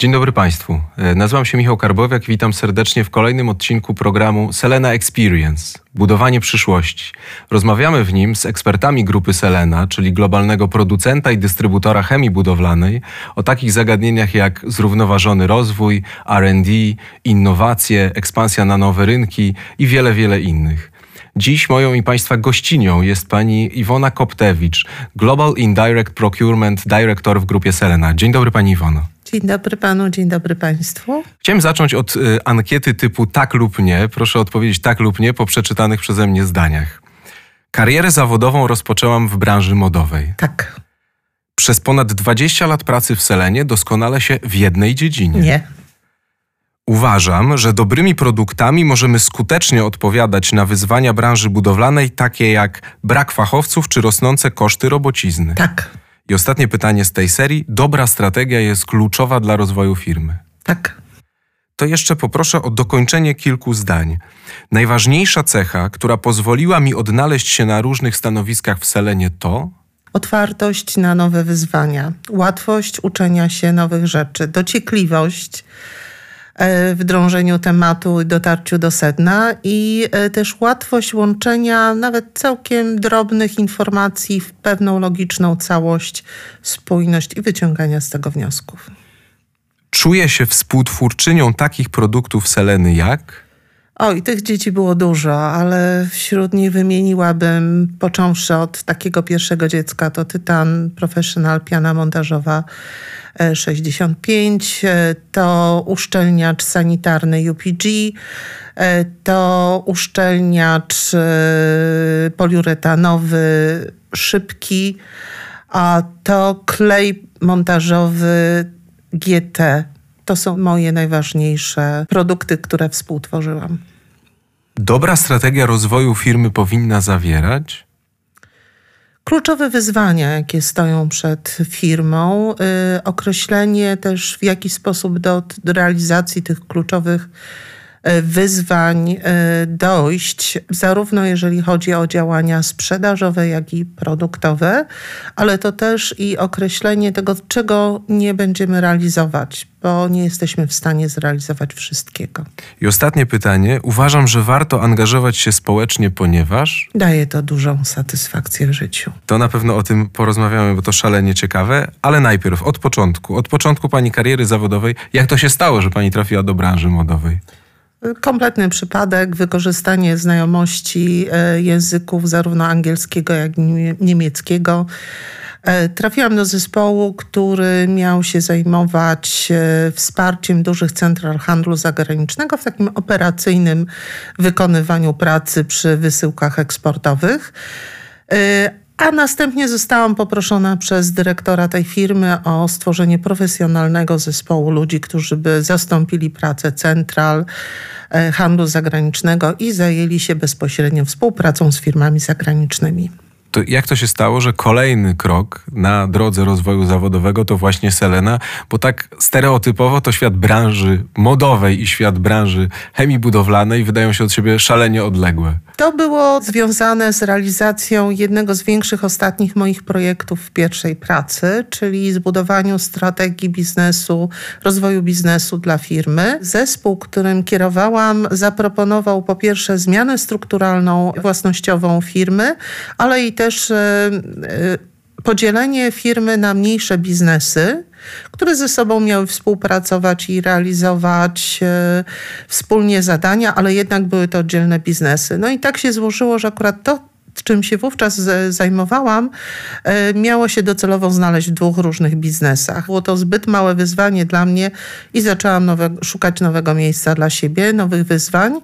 Dzień dobry Państwu. E, nazywam się Michał Karbowiak. Witam serdecznie w kolejnym odcinku programu Selena Experience Budowanie przyszłości. Rozmawiamy w nim z ekspertami grupy Selena, czyli globalnego producenta i dystrybutora chemii budowlanej, o takich zagadnieniach jak zrównoważony rozwój, RD, innowacje, ekspansja na nowe rynki i wiele, wiele innych. Dziś moją i Państwa gościnią jest pani Iwona Koptewicz, Global Indirect Procurement Director w grupie Selena. Dzień dobry Pani Iwono. Dzień dobry panu, dzień dobry państwu. Chciałem zacząć od y, ankiety typu tak lub nie. Proszę odpowiedzieć tak lub nie po przeczytanych przeze mnie zdaniach. Karierę zawodową rozpoczęłam w branży modowej. Tak. Przez ponad 20 lat pracy w Selenie doskonale się w jednej dziedzinie. Nie. Uważam, że dobrymi produktami możemy skutecznie odpowiadać na wyzwania branży budowlanej, takie jak brak fachowców czy rosnące koszty robocizny. Tak. I ostatnie pytanie z tej serii. Dobra strategia jest kluczowa dla rozwoju firmy. Tak. To jeszcze poproszę o dokończenie kilku zdań. Najważniejsza cecha, która pozwoliła mi odnaleźć się na różnych stanowiskach w Selenie to Otwartość na nowe wyzwania, łatwość uczenia się nowych rzeczy, dociekliwość e, w drążeniu tematu i dotarciu do sedna i e, też łatwość łączenia nawet całkiem drobnych informacji w pewną logiczną całość, spójność i wyciągania z tego wniosków. czuję się współtwórczynią takich produktów Seleny jak Oj, tych dzieci było dużo, ale wśród nich wymieniłabym, począwszy od takiego pierwszego dziecka, to Tytan Professional Piana Montażowa e, 65, e, to uszczelniacz sanitarny UPG, e, to uszczelniacz e, poliuretanowy szybki, a to klej montażowy GT. To są moje najważniejsze produkty, które współtworzyłam. dobra strategia rozwoju firmy powinna zawierać Kluczowe wyzwania, jakie stoją przed firmą, y, określenie też w jaki sposób do, realizacji tych kluczowych wyzwań y, dojść, zarówno jeżeli chodzi o działania sprzedażowe, jak i produktowe, ale to też i określenie tego, czego nie będziemy realizować, bo nie jesteśmy w stanie zrealizować wszystkiego. I ostatnie pytanie. Uważam, że warto angażować się społecznie, ponieważ Daje to dużą satysfakcję w życiu. to na pewno o tym porozmawiamy, bo to szalenie ciekawe, ale najpierw od początku, od początku pani kariery zawodowej, jak to się stało, że pani trafiła do branży modowej? Kompletny przypadek, wykorzystanie znajomości e, języków zarówno angielskiego, jak i nie- niemieckiego. E, Trafiłam do zespołu, który miał się zajmować e, wsparciem dużych central handlu zagranicznego w takim operacyjnym wykonywaniu pracy przy wysyłkach eksportowych. A następnie zostałam poproszona przez dyrektora tej firmy o stworzenie profesjonalnego zespołu ludzi, którzy by zastąpili pracę central e, handlu zagranicznego i zajęli się bezpośrednio współpracą z firmami zagranicznymi. To jak to się stało, że kolejny krok na drodze rozwoju zawodowego to właśnie Selena, bo tak stereotypowo to świat branży modowej i świat branży chemii budowlanej wydają się od siebie szalenie odległe. To było związane z realizacją jednego z większych ostatnich moich projektów w pierwszej pracy, czyli zbudowaniu strategii biznesu, rozwoju biznesu dla firmy. Zespół, którym kierowałam, zaproponował po pierwsze zmianę strukturalną, własnościową firmy, ale i też e, e, podzielenie firmy na mniejsze biznesy, które ze sobą miały współpracować i realizować e, wspólnie zadania, ale jednak były to oddzielne biznesy. No i tak się złożyło, że akurat to, czym się wówczas zajmowałam, e, miało się docelowo znaleźć w dwóch różnych biznesach. Było to zbyt małe wyzwanie dla mnie i zaczęłam nowe, szukać nowego miejsca dla siebie, nowych wyzwań.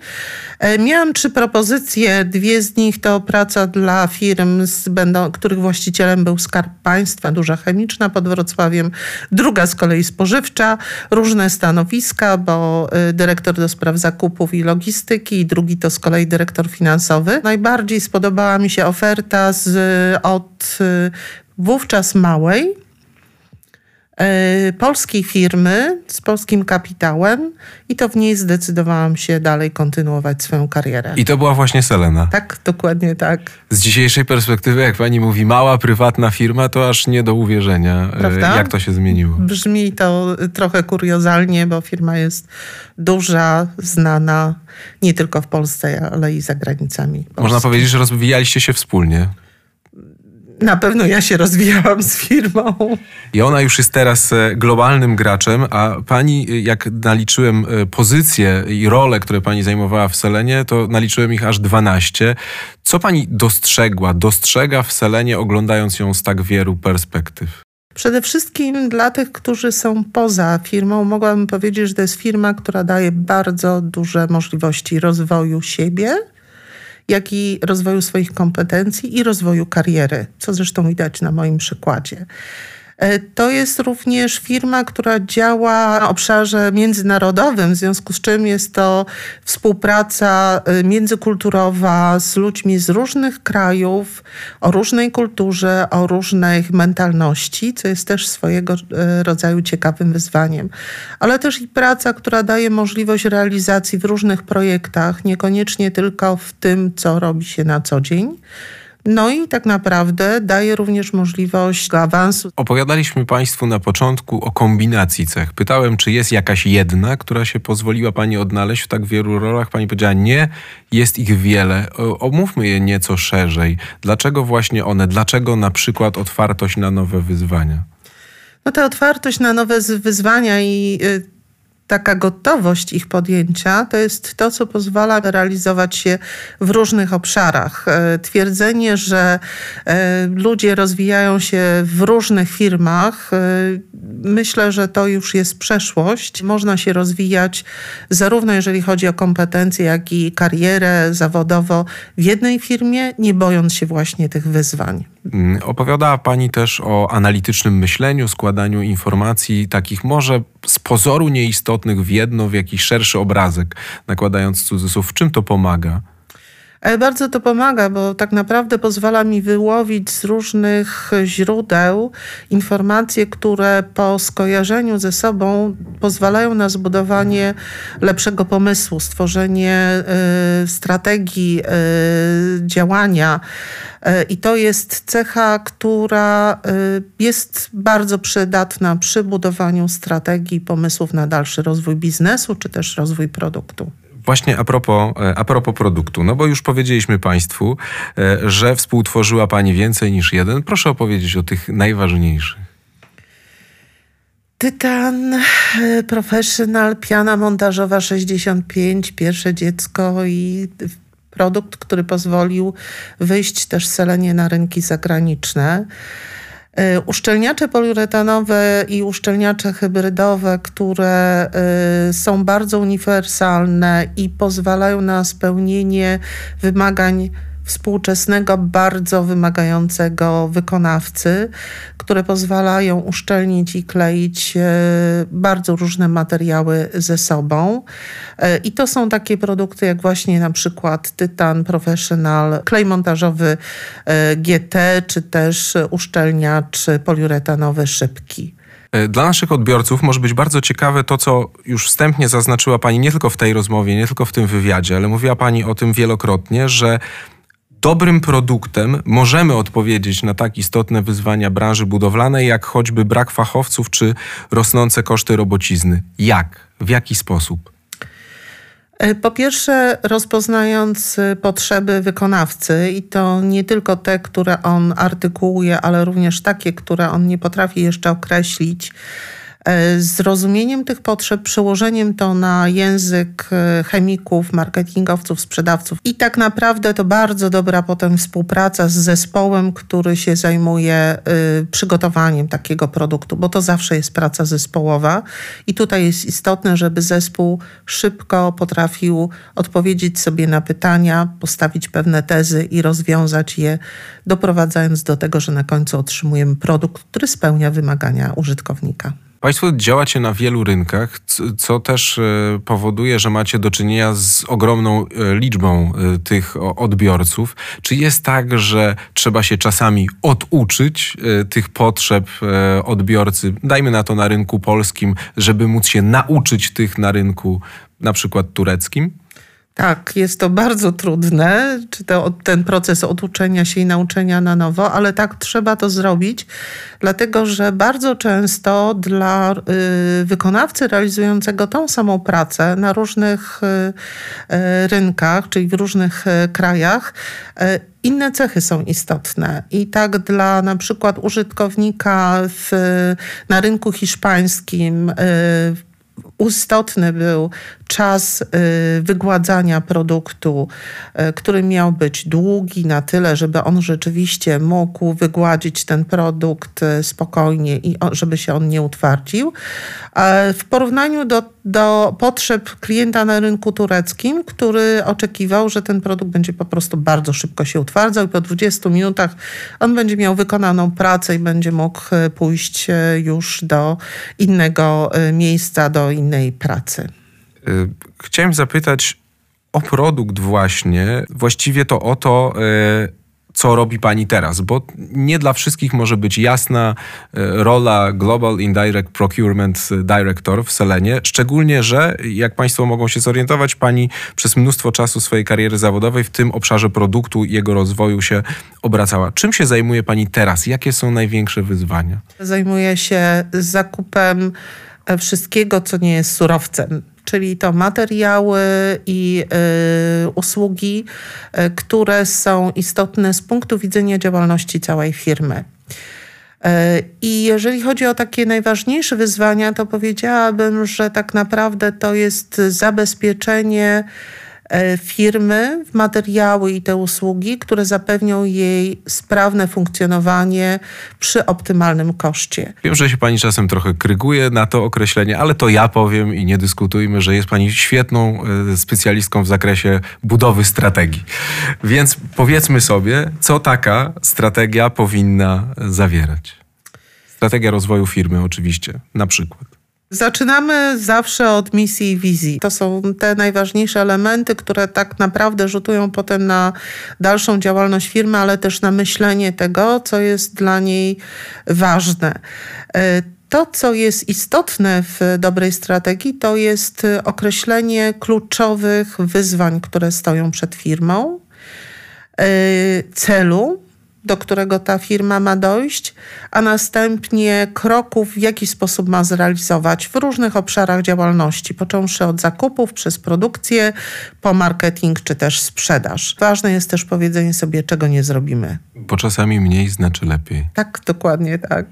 E, Miałam trzy propozycje. Dwie z nich to praca dla firm, z, będą, których właścicielem był Skarb Państwa, duża chemiczna pod Wrocławiem. Druga z kolei spożywcza, różne stanowiska, bo y, dyrektor do spraw zakupów i logistyki, i drugi to z kolei dyrektor finansowy. Najbardziej spodobała mi się oferta z, od y, wówczas małej, polskiej firmy z polskim kapitałem i to w niej zdecydowałam się dalej kontynuować swoją karierę. I to była właśnie Selena. Tak, dokładnie tak. Z dzisiejszej perspektywy, jak pani mówi, mała, prywatna firma, to aż nie do uwierzenia, e, Prawda? jak to się zmieniło. Brzmi to trochę kuriozalnie, bo firma jest duża, znana nie tylko w Polsce, ale i za granicami. Polski. Można powiedzieć, że rozwijaliście się wspólnie. Na pewno ja się rozwijałam z firmą. I ona już jest teraz e, globalnym graczem, a pani, e, jak naliczyłem e, pozycje i role, które pani zajmowała w Selenie, to naliczyłem ich aż 12. Co pani dostrzegła, dostrzega w Selenie, oglądając ją z tak wielu perspektyw? Przede wszystkim dla tych, którzy są poza firmą, mogłabym powiedzieć, że to jest firma, która daje bardzo duże możliwości rozwoju siebie, jak i rozwoju swoich kompetencji i rozwoju kariery, co zresztą widać na moim przykładzie. E, to jest również firma, która działa na obszarze międzynarodowym, w związku z czym jest to współpraca e, międzykulturowa z ludźmi z różnych krajów, o różnej kulturze, o różnej mentalności, co jest też swojego e, rodzaju ciekawym wyzwaniem. Ale też i praca, która daje możliwość realizacji w różnych projektach, niekoniecznie tylko w tym, co robi się na co dzień. No i tak naprawdę daje również możliwość awansu. Opowiadaliśmy Państwu na początku o kombinacji cech. Pytałem, czy jest jakaś jedna, która się pozwoliła Pani odnaleźć w tak wielu rolach. Pani powiedziała nie, jest ich wiele. Omówmy je nieco szerzej. Dlaczego właśnie one? Dlaczego na przykład otwartość na nowe wyzwania? No ta otwartość na nowe wyzwania i y, taka gotowość ich podjęcia to jest to, co pozwala realizować się w różnych obszarach. E, twierdzenie, że e, ludzie rozwijają się w różnych firmach, e, myślę, że to już jest przeszłość. Można się rozwijać zarówno jeżeli chodzi o kompetencje, jak i karierę zawodowo w jednej firmie, nie bojąc się właśnie tych wyzwań. Mm, opowiadała Pani też o analitycznym myśleniu, składaniu informacji, takich może z pozoru nieistotnych w jedno, w jakiś szerszy obrazek, nakładając cudzysłów. W czym to pomaga? E, bardzo to pomaga, bo tak naprawdę pozwala mi wyłowić z różnych źródeł informacje, które po skojarzeniu ze sobą pozwalają na zbudowanie lepszego pomysłu, stworzenie y, strategii y, działania. I to jest cecha, która jest bardzo przydatna przy budowaniu strategii, pomysłów na dalszy rozwój biznesu czy też rozwój produktu. Właśnie a propos, e, a propos produktu, no bo już powiedzieliśmy Państwu, e, że współtworzyła Pani więcej niż jeden. Proszę opowiedzieć o tych najważniejszych. Tytan e, Professional, piana montażowa 65, pierwsze dziecko i produkt, który pozwolił wyjść też selenie na rynki zagraniczne. E, uszczelniacze poliuretanowe i uszczelniacze hybrydowe, które e, są bardzo uniwersalne i pozwalają na spełnienie wymagań współczesnego, bardzo wymagającego wykonawcy, które pozwalają uszczelnić i kleić e, bardzo różne materiały ze sobą. E, I to są takie produkty jak właśnie na przykład Tytan Professional, klej montażowy e, GT, czy też uszczelniacz poliuretanowy szybki. Dla naszych odbiorców może być bardzo ciekawe to, co już wstępnie zaznaczyła Pani nie tylko w tej rozmowie, nie tylko w tym wywiadzie, ale mówiła Pani o tym wielokrotnie, że dobrym produktem możemy odpowiedzieć na tak istotne wyzwania branży budowlanej, jak choćby brak fachowców czy rosnące koszty robocizny. Jak? W jaki sposób? E, po pierwsze, rozpoznając e, potrzeby wykonawcy i to nie tylko te, które on artykułuje, ale również takie, które on nie potrafi jeszcze określić zrozumieniem tych potrzeb, przełożeniem to na język e, chemików, marketingowców, sprzedawców. I tak naprawdę to bardzo dobra potem współpraca z zespołem, który się zajmuje y, przygotowaniem takiego produktu, bo to zawsze jest praca zespołowa. I tutaj jest istotne, żeby zespół szybko potrafił odpowiedzieć sobie na pytania, postawić pewne tezy i rozwiązać je, doprowadzając do tego, że na końcu otrzymujemy produkt, który spełnia wymagania użytkownika. Państwo działacie na wielu rynkach, co też e, powoduje, że macie do czynienia z ogromną e, liczbą e, tych odbiorców. Czy jest tak, że trzeba się czasami oduczyć tych potrzeb odbiorcy, dajmy na to na rynku polskim, żeby móc się nauczyć tych na rynku na przykład tureckim? Tak, jest to bardzo trudne, czy to, ten proces oduczenia się i nauczenia na nowo, ale tak trzeba to zrobić, dlatego że bardzo często dla y, wykonawcy realizującego tą samą pracę na różnych y, y, rynkach, czyli w różnych krajach, inne cechy są istotne. I tak dla na przykład użytkownika w, na rynku hiszpańskim, istotny był czas y, wygładzania produktu, y, który miał być długi na tyle, żeby on rzeczywiście mógł wygładzić ten produkt y, spokojnie i żeby się on nie utwardził. W porównaniu do, do potrzeb klienta na rynku tureckim, który oczekiwał, że ten produkt będzie po prostu bardzo szybko się utwardzał i po 20 minutach on będzie miał wykonaną pracę i będzie mógł pójść już do innego miejsca, do innej pracy. Y, chciałem zapytać o produkt właśnie, właściwie to o to, y, co robi pani teraz, bo nie dla wszystkich może być jasna y, rola Global Indirect Procurement Director w Selenie, szczególnie, że jak państwo mogą się zorientować, pani przez mnóstwo czasu swojej kariery zawodowej w tym obszarze produktu i jego rozwoju się obracała. Czym się zajmuje pani teraz? Jakie są największe wyzwania? Zajmuję się zakupem e, wszystkiego, co nie jest surowcem czyli to materiały i y, usługi, y, które są istotne z punktu widzenia działalności całej firmy. Y, I jeżeli chodzi o takie najważniejsze wyzwania, to powiedziałabym, że tak naprawdę to jest zabezpieczenie firmy w materiały i te usługi, które zapewnią jej sprawne funkcjonowanie przy optymalnym koszcie. Wiem, że się pani czasem trochę kryguje na to określenie, ale to ja powiem i nie dyskutujmy, że jest pani świetną e, specjalistką w zakresie budowy strategii. Więc powiedzmy sobie, co taka strategia powinna zawierać. Strategia rozwoju firmy oczywiście, na przykład. Zaczynamy zawsze od misji i wizji. To są te najważniejsze elementy, które tak naprawdę rzutują potem na dalszą działalność firmy, ale też na myślenie tego, co jest dla niej ważne. E, to, co jest istotne w dobrej strategii, to jest określenie kluczowych wyzwań, które stoją przed firmą, e, celu, do którego ta firma ma dojść, a następnie kroków, w jaki sposób ma zrealizować w różnych obszarach działalności, począwszy od zakupów, przez produkcję, po marketing czy też sprzedaż. Ważne jest też powiedzenie sobie, czego nie zrobimy. Bo czasami mniej znaczy lepiej. Tak, dokładnie tak.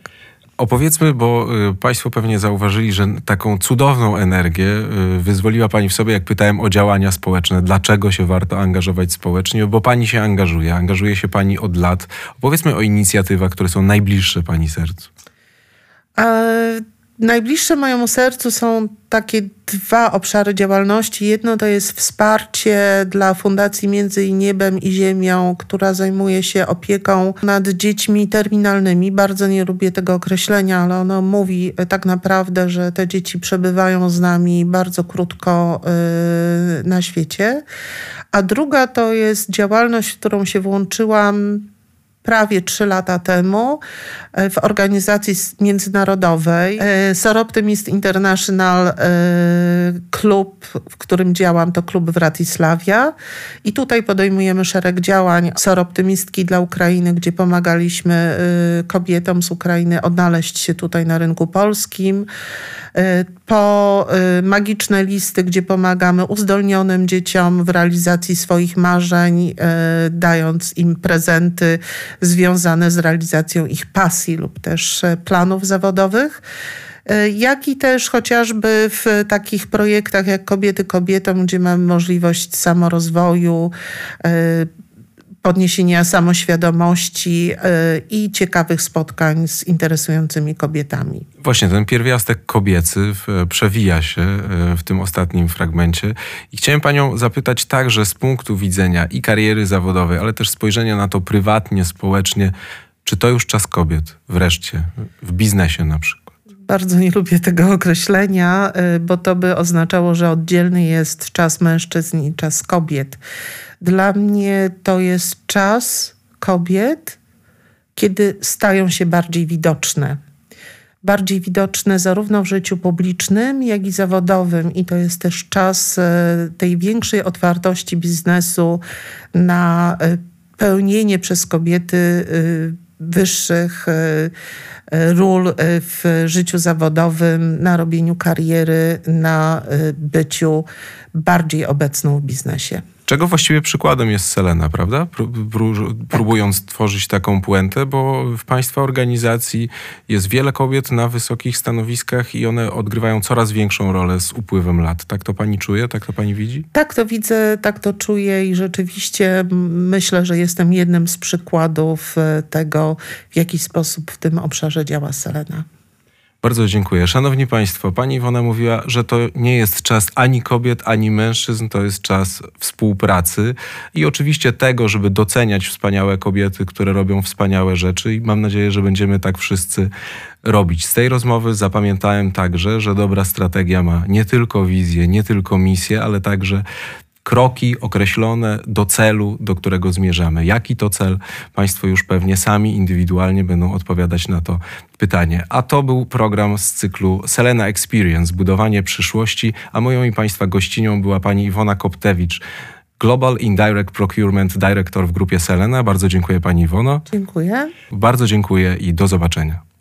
Opowiedzmy, bo y, Państwo pewnie zauważyli, że taką cudowną energię y, wyzwoliła Pani w sobie, jak pytałem o działania społeczne. Dlaczego się warto angażować społecznie? Bo Pani się angażuje, angażuje się Pani od lat. Opowiedzmy o inicjatywach, które są najbliższe Pani sercu. E, najbliższe mojemu sercu są takie dwa obszary działalności. Jedno to jest wsparcie dla Fundacji Między Niebem i Ziemią, która zajmuje się opieką nad dziećmi terminalnymi. Bardzo nie lubię tego określenia, ale ono mówi tak naprawdę, że te dzieci przebywają z nami bardzo krótko yy, na świecie. A druga to jest działalność, w którą się włączyłam prawie trzy lata temu e, w organizacji międzynarodowej. E, Soroptymist International e, klub, w którym działam, to klub Wratysławia i tutaj podejmujemy szereg działań Soroptymistki dla Ukrainy, gdzie pomagaliśmy kobietom z Ukrainy odnaleźć się tutaj na rynku polskim. Po magiczne listy, gdzie pomagamy uzdolnionym dzieciom w realizacji swoich marzeń, dając im prezenty związane z realizacją ich pasji lub też e, planów zawodowych. E, jak i też chociażby w takich projektach jak Kobiety Kobietom, gdzie mamy możliwość samorozwoju, e, podniesienia samoświadomości i ciekawych spotkań z interesującymi kobietami. Właśnie ten pierwiastek kobiecy przewija się w tym ostatnim fragmencie i chciałem panią zapytać także z punktu widzenia i kariery zawodowej, ale też spojrzenia na to prywatnie, społecznie, czy to już czas kobiet wreszcie w biznesie na przykład? Bardzo nie lubię tego określenia, y, bo to by oznaczało, że oddzielny jest czas mężczyzn i czas kobiet. Dla mnie to jest czas kobiet, kiedy stają się bardziej widoczne. Bardziej widoczne zarówno w życiu publicznym, jak i zawodowym, i to jest też czas y, tej większej otwartości biznesu na y, pełnienie przez kobiety wyższych E, ról e, w życiu zawodowym, na robieniu kariery, na e, byciu bardziej obecną w biznesie. Czego właściwie przykładem jest Selena, prawda? Próbując tworzyć taką puentę, bo w Państwa organizacji jest wiele kobiet na wysokich stanowiskach i one odgrywają coraz większą rolę z upływem lat. Tak to Pani czuje? Tak to Pani widzi? Tak to widzę, tak to czuję i rzeczywiście myślę, że jestem jednym z przykładów e, tego, w jaki sposób w tym obszarze działa Selena. Bardzo dziękuję. Szanowni Państwo, Pani Iwona mówiła, że to nie jest czas ani kobiet, ani mężczyzn, to jest czas współpracy i oczywiście tego, żeby doceniać wspaniałe kobiety, które robią wspaniałe rzeczy i mam nadzieję, że będziemy tak wszyscy robić. Z tej rozmowy zapamiętałem także, że dobra strategia ma nie tylko wizję, nie tylko misję, ale także kroki określone do celu, do którego zmierzamy. Jaki to cel? Państwo już pewnie sami indywidualnie będą odpowiadać na to pytanie. A to był program z cyklu Selena Experience, budowanie przyszłości, a moją i Państwa gościnią była pani Iwona Koptewicz, Global Indirect Procurement Director w grupie Selena. Bardzo dziękuję pani Iwono. Dziękuję. Bardzo dziękuję i do zobaczenia.